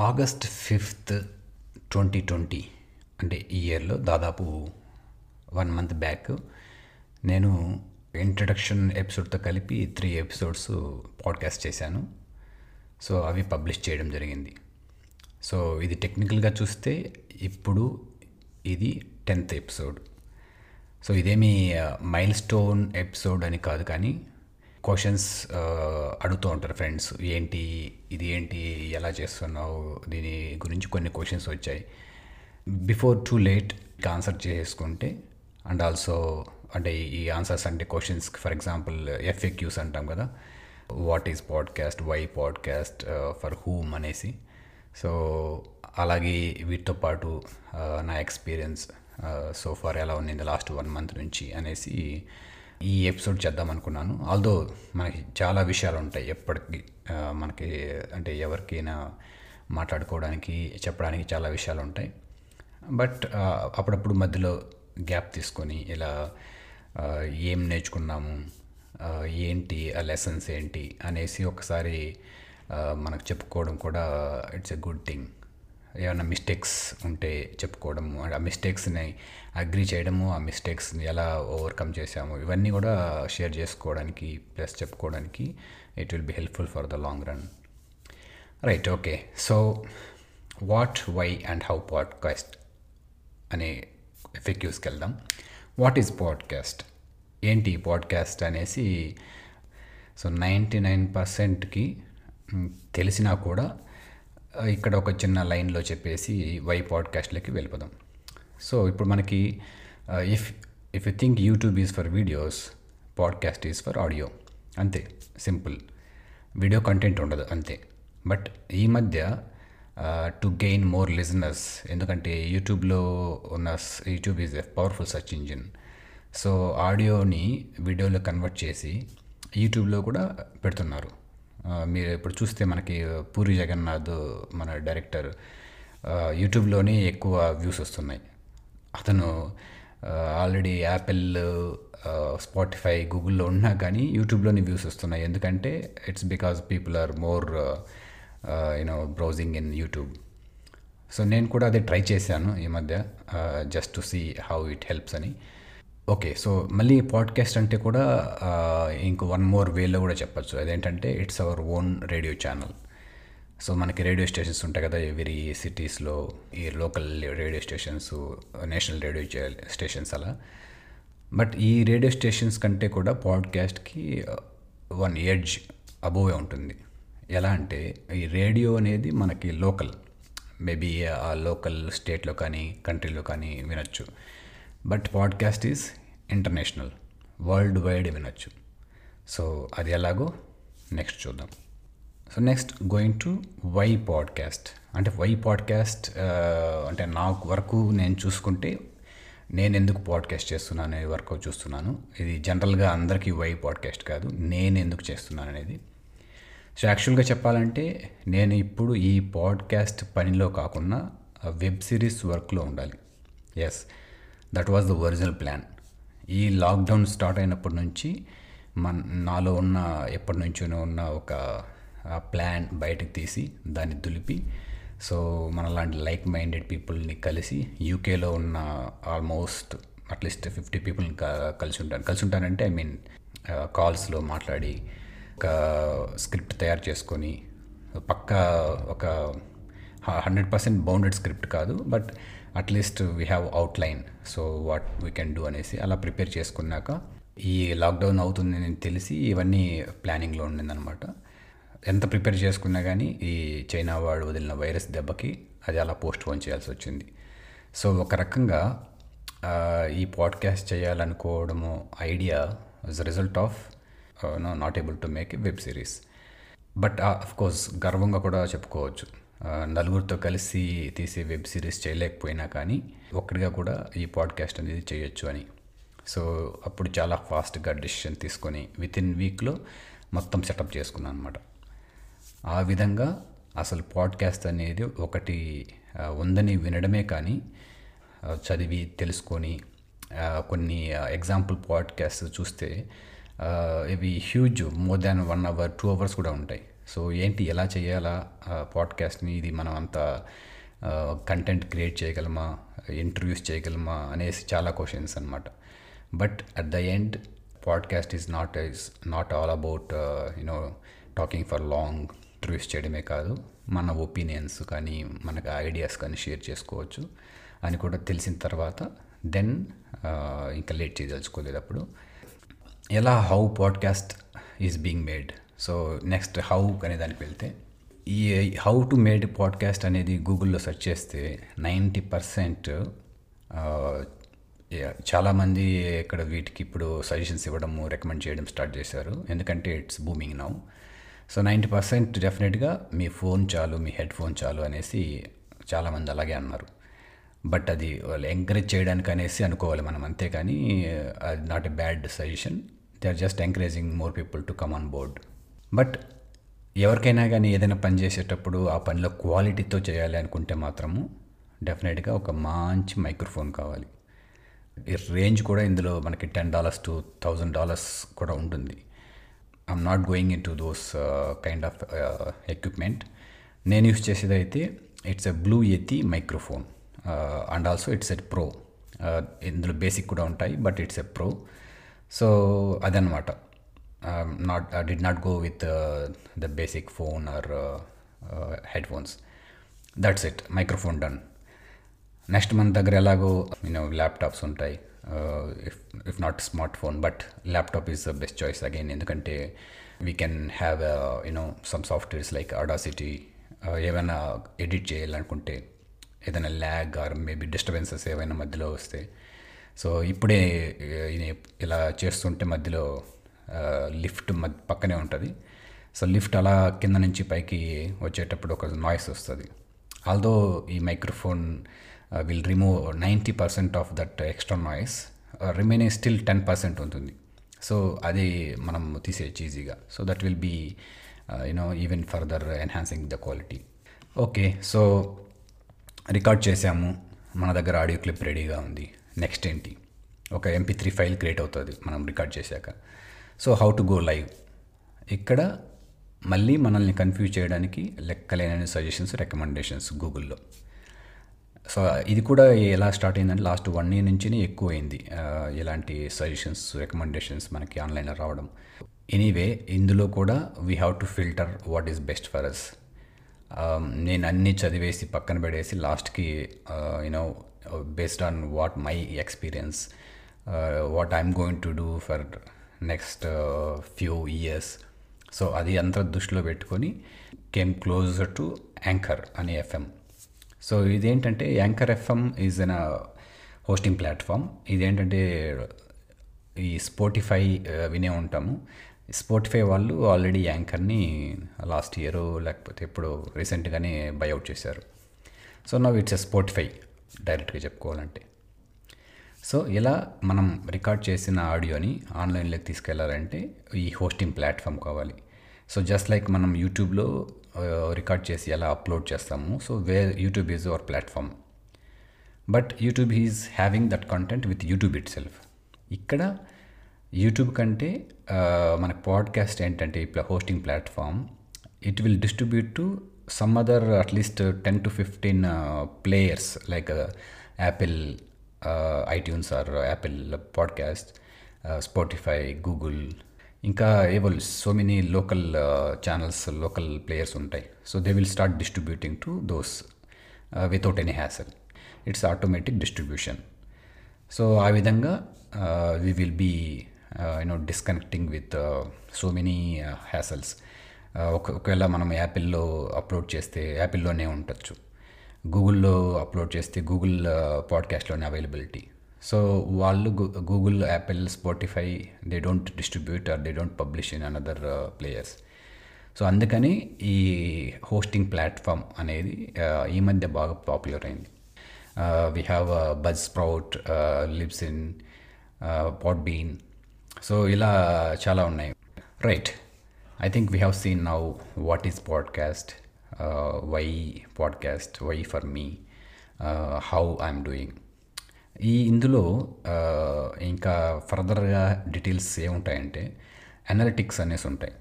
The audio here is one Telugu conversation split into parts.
ఆగస్ట్ ఫిఫ్త్ ట్వంటీ ట్వంటీ అంటే ఈ ఇయర్లో దాదాపు వన్ మంత్ బ్యాక్ నేను ఇంట్రడక్షన్ ఎపిసోడ్తో కలిపి త్రీ ఎపిసోడ్స్ పాడ్కాస్ట్ చేశాను. సో అవి పబ్లిష్ చేయడం జరిగింది. సో ఇది టెక్నికల్గా చూస్తే ఇప్పుడు ఇది టెన్త్ ఎపిసోడ్. సో ఇదేమి మైల్ స్టోన్ ఎపిసోడ్ అని కాదు కానీ క్వశ్చన్స్ అడుగుతూ ఉంటారు ఫ్రెండ్స్. ఏంటి ఇది ఏంటి ఎలా చేస్తున్నావు దీని గురించి కొన్ని క్వశ్చన్స్ వచ్చాయి. బిఫోర్ టూ లేట్ ఆన్సర్ చేసుకుంటే అండ్ ఆల్సో అంటే ఈ ఆన్సర్స్ అంటే క్వశ్చన్స్కి ఫర్ ఎగ్జాంపుల్ ఎఫ్ఎక్యూస్ అంటాం కదా. What is podcast why podcast for whom అనేసి. సో అలాగే వీటితో పాటు నా ఎక్స్పీరియన్స్ సో ఫార్ ఎలా ఉంది లాస్ట్ వన్ మంత్ నుంచి అనేసి ఈ ఎపిసోడ్ చేద్దాం అనుకున్నాను. ఆల్దో మనకి చాలా విషయాలు ఉంటాయి. ఎప్పటికీ మనకి అంటే ఎవరికైనా మాట్లాడుకోవడానికి చెప్పడానికి చాలా విషయాలు ఉంటాయి. బట్ అప్పుడప్పుడు మధ్యలో గ్యాప్ తీసుకొని ఇలా ఏం నేర్చుకున్నాము ఏంటి ఆ లెసన్స్ ఏంటి అనేసి ఒకసారి మనకు చెప్పుకోవడం కూడా ఇట్స్ ఎ గుడ్ థింగ్ ఏమైనా మిస్టేక్స్ ఉంటే చెప్పుకోవడము ఆ మిస్టేక్స్ని అగ్రి చేయడము ఆ మిస్టేక్స్ని ఎలా ఓవర్కమ్ చేసాము ఇవన్నీ కూడా షేర్ చేసుకోవడానికి ప్లస్ చెప్పుకోవడానికి it will be helpful for the long run right okay so what why and how podcast అనే ఎఫెక్యూస్కి వెళ్దాం. వాట్ ఈజ్ పాడ్కాస్ట్ ఏంటి పాడ్కాస్ట్ అనేసి సో నైంటీ నైన్ పర్సెంట్కి తెలిసినా కూడా ఇక్కడ ఒక చిన్న లైన్లో చెప్పేసి వై పాడ్కాస్ట్లోకి వెళ్ళిపోదాం. సో ఇప్పుడు మనకి if if you think YouTube is for videos podcast is for audio అంతే సింపుల్. వీడియో కంటెంట్ ఉండదు అంతే. బట్ ఈ మధ్య టు గెయిన్ మోర్ లిజనర్స్ ఎందుకంటే యూట్యూబ్లో ఉన్న YouTube is a powerful search engine so ఆడియోని వీడియోలో కన్వర్ట్ చేసి యూట్యూబ్లో కూడా పెడుతున్నారు. మీరు ఇప్పుడు చూస్తే మనకి పూరి జగన్నాథ్ మన డైరెక్టర్ యూట్యూబ్లోనే ఎక్కువ వ్యూస్ వస్తున్నాయి. అతను ఆల్రెడీ యాపిల్ స్పాటిఫై గూగుల్లో ఉన్నా కానీ యూట్యూబ్లోనే వ్యూస్ వస్తున్నాయి. ఎందుకంటే it's because people are more you know browsing in YouTube. So నేను కూడా అదే ట్రై చేశాను ఈ మధ్య just to see how it helps అని. ఓకే సో మళ్ళీ పాడ్కాస్ట్ అంటే కూడా ఇంకో వన్ మోర్ వేలో కూడా చెప్పచ్చు. అదేంటంటే it's our own radio channel. So మనకి రేడియో స్టేషన్స్ ఉంటాయి కదా ఎవరీ సిటీస్లో ఈ local radio stations national radio stations అలా. బట్ ఈ రేడియో స్టేషన్స్ కంటే కూడా పాడ్కాస్ట్కి వన్ ఎడ్జ్ అబోవే ఉంటుంది. ఎలా అంటే ఈ రేడియో అనేది మనకి లోకల్. మేబీ ఆ లోకల్ స్టేట్లో కానీ కంట్రీలో కానీ వినొచ్చు. But podcast is international worldwide వినొచ్చు. సో అది ఎలాగో? నెక్స్ట్ చూద్దాం. So next going to why podcast. అంటే వై పాడ్కాస్ట్ అంటే నాకు వరకు నేను చూసుకుంటే నేను ఎందుకు పాడ్కాస్ట్ చేస్తున్నాను అనే వరకు చూస్తున్నాను. ఇది జనరల్గా అందరికీ వై పాడ్కాస్ట్ కాదు నేను ఎందుకు చేస్తున్నాను అనేది. సో యాక్చువల్గా చెప్పాలంటే నేను ఇప్పుడు ఈ పాడ్కాస్ట్ పనిలో కాకుండా వెబ్ సిరీస్ వర్క్లో ఉండాలి. Yes that was the original plan ఈ లాక్డౌన్ స్టార్ట్ అయినప్పటి నుంచి మన నాలో ఉన్న ఎప్పటి నుంచో ఉన్న ఒక ప్లాన్ బయటకు తీసి దాన్ని దులిపి సో మనలాంటి లైక్ మైండెడ్ పీపుల్ని కలిసి యూకేలో ఉన్న ఆల్మోస్ట్ అట్లీస్ట్ ఫిఫ్టీ పీపుల్ని కలిసి ఉంటాను కలిసి ఉంటానంటే ఐ మీన్ కాల్స్లో మాట్లాడి ఒక స్క్రిప్ట్ తయారు చేసుకొని పక్క ఒక హండ్రెడ్ పర్సెంట్ బౌండెడ్ స్క్రిప్ట్ కాదు but at least we have outline so what we can do అనేసి అలా ప్రిపేర్ చేసుకున్నాక ఈ లాక్డౌన్ అవుతుంది అని తెలిసి ఇవన్నీ ప్లానింగ్లో ఉండిందనమాట ఎంత ప్రిపేర్ చేసుకున్నా కానీ ఈ చైనా వాడు వదిలిన వైరస్ దెబ్బకి అది అలా పోస్ట్ పోన్ చేయాల్సి వచ్చింది. సో ఒక రకంగా ఈ podcast చేయాలనుకోవడము idea is result of no not able to make a web series but of course గర్వంగా కూడా చెప్పుకోవచ్చు. నలుగురితో కలిసి తీసే వెబ్ సిరీస్ చేయలేకపోయినా కానీ ఒక్కడిగా కూడా ఈ పాడ్కాస్ట్ అనేది చేయొచ్చు అని. సో అప్పుడు చాలా ఫాస్ట్గా డిసిషన్ తీసుకొని విత్ ఇన్ వీక్లో మొత్తం సెటప్ చేసుకున్నాను అనమాట ఆ విధంగా అసలు పాడ్కాస్ట్ అనేది ఒకటి ఉందని వినడమే కానీ చదివి తెలుసుకొని కొన్ని ఎగ్జాంపుల్ పాడ్కాస్ట్ చూస్తే ఇవి huge more than one hour two hours కూడా ఉంటాయి. సో ఏంటి ఎలా చేయాలా పాడ్కాస్ట్ని ఇది మనం అంత కంటెంట్ క్రియేట్ చేయగలమా? ఇంటర్వ్యూస్ చేయగలమా? అనేసి చాలా క్వశ్చన్స్ అనమాట but at the end podcast is not is not all about you know talking for long interviews చేయడమే కాదు. మన ఒపీనియన్స్ కానీ మనకు ఐడియాస్ కానీ షేర్ చేసుకోవచ్చు. అని కూడా తెలిసిన తర్వాత దెన్ ఇంకా లేట్ చేయదలుచుకోలేదు అప్పుడు ఎలా how podcast is being made so next how అనే దానికి వెళ్తే ఈ హౌ టు మేడ్ పాడ్కాస్ట్ అనేది గూగుల్లో సెర్చ్ చేస్తే నైంటీ పర్సెంట్ చాలామంది ఇక్కడ వీటికి ఇప్పుడు సజెషన్స్ ఇవ్వడము రికమెండ్ చేయడం స్టార్ట్ చేశారు. ఎందుకంటే it's booming now. So ninety percent డెఫినెట్గా మీ ఫోన్ చాలు మీ హెడ్ ఫోన్ చాలు అనేసి చాలామంది అలాగే అన్నారు. బట్ అది వాళ్ళు ఎంకరేజ్ చేయడానికి అనేసి అనుకోవాలి మనం అంతేకాని అది not a bad suggestion. They are just encouraging more people to come on board. But ఎవరికైనా కానీ ఏదైనా పని చేసేటప్పుడు ఆ పనిలో క్వాలిటీతో చేయాలి అనుకుంటే మాత్రము డెఫినెట్గా ఒక మంచి మైక్రోఫోన్ కావాలి. రేంజ్ కూడా ఇందులో మనకి ten dollars to thousand dollars కూడా ఉంటుంది. I'm not going in to those kind of equipment. నేను యూస్ చేసేది అయితే it's a blue yeti microphone. And also it's a pro. ఇందులో బేసిక్ కూడా ఉంటాయి but it's a pro. So అదనమాట. Not did not go with the basic phone or headphones that's it microphone done next మన దగ్గర ఎలాగో యూనో ల్యాప్టాప్స్ ఉంటాయి. If if not smart phone but laptop is the best choice again ఎందుకంటే we can have you know some softwares like Audacity ఏమైనా ఎడిట్ చేయాలనుకుంటే ఏదైనా ల్యాగ్ ఆర్ మేబీ డిస్టర్బెన్సెస్ ఏవైనా మధ్యలో వస్తే. సో ఇప్పుడే ఇలా చేస్తుంటే మధ్యలో లిఫ్ట్ మధ్య పక్కనే ఉంటుంది. సో లిఫ్ట్ అలా కింద నుంచి పైకి వచ్చేటప్పుడు ఒక నాయిస్ వస్తుంది. ఆల్దో ఈ microphone will remove ninety percent of that extra noise remaining still ten percent ఉంటుంది. సో అది మనం తీసేయచ్చు ఈజీగా so that will be you know even further enhancing the quality okay so record చేసాము మన దగ్గర ఆడియో క్లిప్ రెడీగా ఉంది. నెక్స్ట్ ఏంటి? ఒక ఎంపీ త్రీ ఫైల్ క్రియేట్ అవుతుంది మనం రికార్డ్ చేశాక. So how to go live ఇక్కడ మళ్ళీ మనల్ని కన్ఫ్యూజ్ చేయడానికి లెక్కలేనని సజెషన్స్ రికమెండేషన్స్ గూగుల్లో సో ఇది కూడా ఎలా స్టార్ట్ అయిందంటే లాస్ట్ వన్ ఇయర్ నుంచినే ఎక్కువైంది. Uh, ఇలాంటి సజెషన్స్ రికమెండేషన్స్ మనకి ఆన్లైన్లో రావడం. ఎనీవే ఇందులో కూడా we have to filter what is best for us నేను అన్నీ చదివేసి పక్కన పెడేసి లాస్ట్కి you know based on what my experience what I'm going to do for next few years so అది అంతా దృష్టిలో పెట్టుకొని కేమ్ క్లోజర్ టు యాంకర్ అనే ఎఫ్ఎం సో ఇదేంటంటే anchor FM is an hosting platform ఇదేంటంటే ఈ స్పోటిఫై uh, వినే ఉంటాము. స్పోటిఫై వాళ్ళు ఆల్రెడీ యాంకర్ని లాస్ట్ ఇయర్ లేకపోతే ఇప్పుడు రీసెంట్గానే బైఅవుట్ చేశారు. So now it's a Spotify డైరెక్ట్గా చెప్పుకోవాలంటే. సో ఇలా మనం రికార్డ్ చేసిన ఆడియోని ఆన్లైన్లోకి తీసుకెళ్ళాలంటే ఈ హోస్టింగ్ ప్లాట్ఫామ్ కావాలి. సో జస్ట్ లైక్ మనం యూట్యూబ్లో రికార్డ్ చేసి ఎలా అప్లోడ్ చేస్తాము so way YouTube is our platform but YouTube is having that content with YouTube itself ఇక్కడ యూట్యూబ్ కంటే మన పాడ్కాస్ట్ ఏంటంటే ఇప్పుడు hosting platform it will distribute to some other at least ten to fifteen players like Apple iTunes or Apple podcast Spotify Google ఇంకా ఏవో so many local channels local players ఉంటాయి. So they will start distributing to those without any hassle it's automatic distribution so ఆ విధంగా we will be you know disconnecting with so many hassles ఒకవేళ మనం యాపిల్లో అప్లోడ్ చేస్తే యాపిల్లోనే ఉండొచ్చు గూగుల్లో అప్లోడ్ చేస్తే గూగుల్ పాడ్కాస్ట్లోనే అవైలబిలిటీ. సో వాళ్ళు Google Apple Spotify they don't distribute or they don't publish in another players. So అందుకని ఈ హోస్టింగ్ ప్లాట్ఫామ్ అనేది ఈ మధ్య బాగా పాపులర్ అయింది. We have Buzzsprout Libsyn Podbean so ఇలా చాలా ఉన్నాయి. Right I think we have seen now what is podcast why podcast why for me how I'm doing ఈ ఇందులో uh, ఇంకా ఫర్దర్గా డీటెయిల్స్ ఏముంటాయంటే అనలిటిక్స్ అనేసి ఉంటాయి.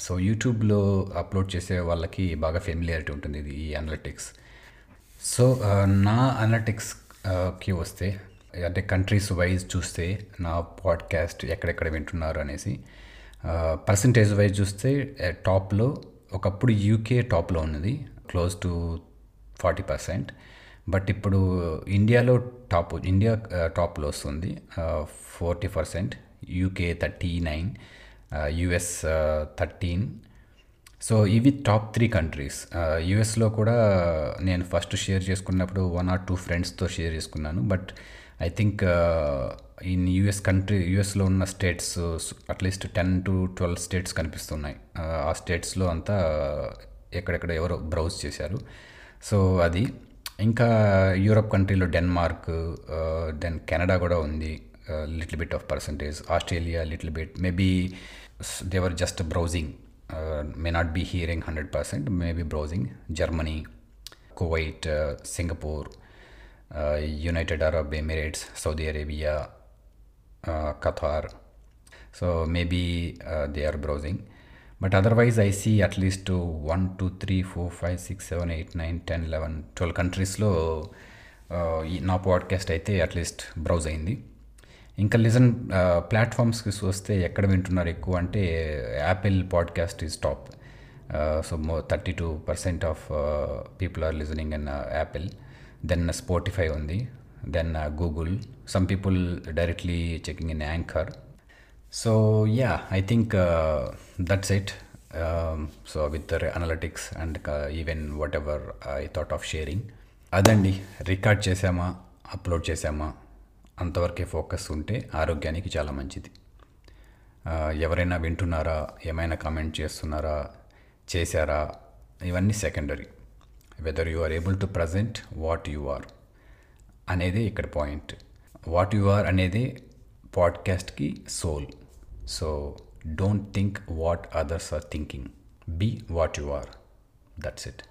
సో యూట్యూబ్లో అప్లోడ్ చేసే వాళ్ళకి బాగా ఫెమిలియారిటీ ఉంటుంది ఇది ఈ అనలిటిక్స్ సో uh, నా అనలిటిక్స్కి uh, వస్తే అంటే కంట్రీస్ వైజ్ చూస్తే నా పాడ్కాస్ట్ ఎక్కడెక్కడ వింటున్నారు అనేసి పర్సంటేజ్ వైజ్ చూస్తే టాప్లో ఒకప్పుడు యూకే టాప్లో ఉన్నది close to forty percent but ఇప్పుడు ఇండియాలో టాప్ ఇండియా టాప్లో వస్తుంది forty percent UK thirty nine US thirteen so ఇవి టాప్ త్రీ కంట్రీస్ యుఎస్లో కూడా నేను ఫస్ట్ షేర్ చేసుకున్నప్పుడు వన్ ఆర్ టూ ఫ్రెండ్స్తో షేర్ చేసుకున్నాను. But I think in US country యుఎస్లో ఉన్న states at least ten to twelve states కనిపిస్తున్నాయి. ఆ స్టేట్స్లో అంతా ఎక్కడెక్కడ ఎవరో బ్రౌజ్ చేశారు. సో అది. ఇంకా యూరప్ కంట్రీలో డెన్మార్క్ దెన్ కెనడా కూడా ఉంది. Little bit of percentage. Australia little bit. Maybe they are just browsing. May not be hearing hundred percent maybe browsing. Germany Kuwait Singapore United Arab Emirates Saudi Arabia Qatar so maybe browsing. But browsing but otherwise I see at least one two three four five six seven eight nine ten eleven twelve కంట్రీస్లో నా పాడ్కాస్ట్ అయితే అట్లీస్ట్ బ్రౌజ్ అయింది. ఇంకా లిజన్ ప్లాట్ఫామ్స్కి చూస్తే ఎక్కడ వింటున్నారు ఎక్కువ అంటే Apple podcast is top so మో thirty two percent of people are listening in Apple then Spotify ఉంది. Then Google some people directly checking in anchor so yeah I think that's it so with analytics and even whatever I thought of sharing అదండి. రికార్డ్ చేసామా అప్లోడ్ చేసామా అంతవరకే ఫోకస్ ఉంటే ఆరోగ్యానికి చాలా మంచిది. ఎవరైనా వింటున్నారా? ఏమైనా కామెంట్ చేస్తున్నారా? చేశారా? ఇవన్నీ secondary. Whether you are able to present what you are అనేది ఇక్కడ పాయింట్. వాట్ యు ఆర్ అనేది పాడ్కాస్ట్కి soul. So don't think what others are thinking. Be what you are. That's it.